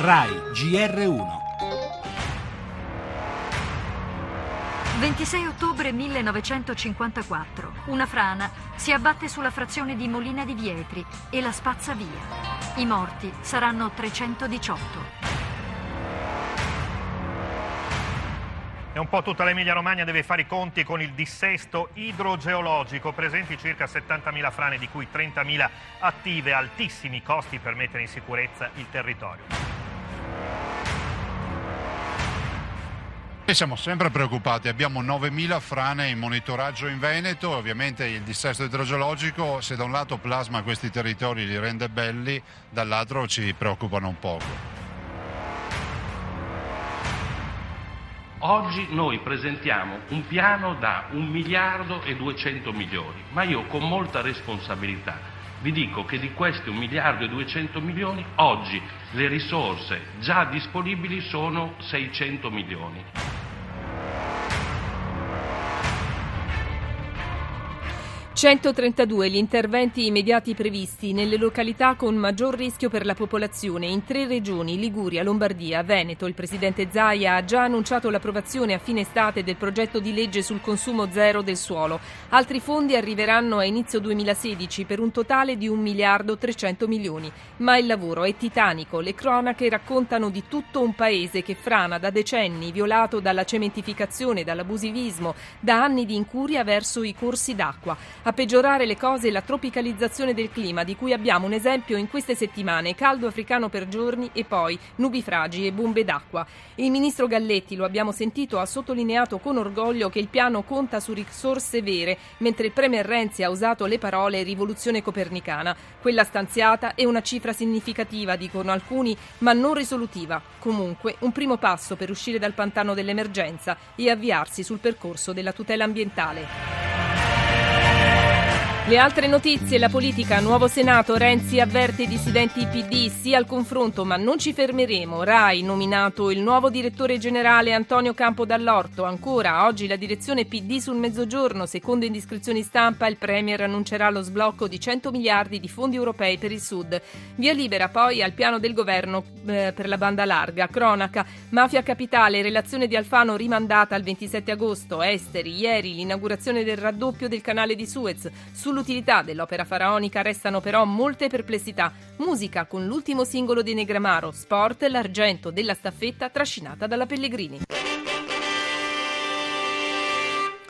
RAI GR1 26 ottobre 1954. Una frana si abbatte sulla frazione di Molina di Vietri e la spazza via. I morti saranno 318. E un po' tutta l'Emilia Romagna deve fare i conti con il dissesto idrogeologico, presenti circa 70.000 frane, di cui 30.000 attive, altissimi costi per mettere in sicurezza il territorio. E siamo sempre preoccupati, abbiamo 9.000 frane in monitoraggio in Veneto, ovviamente il dissesto idrogeologico se da un lato plasma questi territori li rende belli, dall'altro ci preoccupano un poco. Oggi noi presentiamo un piano da 1 miliardo e 200 milioni, ma io con molta responsabilità vi dico che di questi 1 miliardo e 200 milioni oggi le risorse già disponibili sono 600 milioni. 132 gli interventi immediati previsti nelle località con maggior rischio per la popolazione in tre regioni, Liguria, Lombardia, Veneto. Il presidente Zaia ha già annunciato l'approvazione a fine estate del progetto di legge sul consumo zero del suolo. Altri fondi arriveranno a inizio 2016 per un totale di 1 miliardo 300 milioni. Ma il lavoro è titanico. Le cronache raccontano di tutto un paese che frana da decenni, violato dalla cementificazione, dall'abusivismo, da anni di incuria verso i corsi d'acqua. A peggiorare le cose la tropicalizzazione del clima, di cui abbiamo un esempio in queste settimane, caldo africano per giorni e poi nubifragi e bombe d'acqua. Il ministro Galletti, lo abbiamo sentito, ha sottolineato con orgoglio che il piano conta su risorse vere, mentre il Premier Renzi ha usato le parole rivoluzione copernicana. Quella stanziata è una cifra significativa, dicono alcuni, ma non risolutiva. Comunque, un primo passo per uscire dal pantano dell'emergenza e avviarsi sul percorso della tutela ambientale. Le altre notizie, la politica, nuovo Senato, Renzi avverte i dissidenti PD, sì al confronto ma non ci fermeremo, Rai nominato il nuovo direttore generale Antonio Campo Dall'Orto, ancora oggi la direzione PD sul mezzogiorno, secondo indiscrezioni stampa il Premier annuncerà lo sblocco di 100 miliardi di fondi europei per il Sud, via libera poi al piano del governo eh, per la banda larga, cronaca, mafia capitale, relazione di Alfano rimandata al 27 agosto, esteri, ieri l'inaugurazione del raddoppio del canale di Suez, sul Sull'utilità dell'opera faraonica restano però molte perplessità. Musica con l'ultimo singolo di Negramaro, sport l'argento della staffetta trascinata dalla Pellegrini.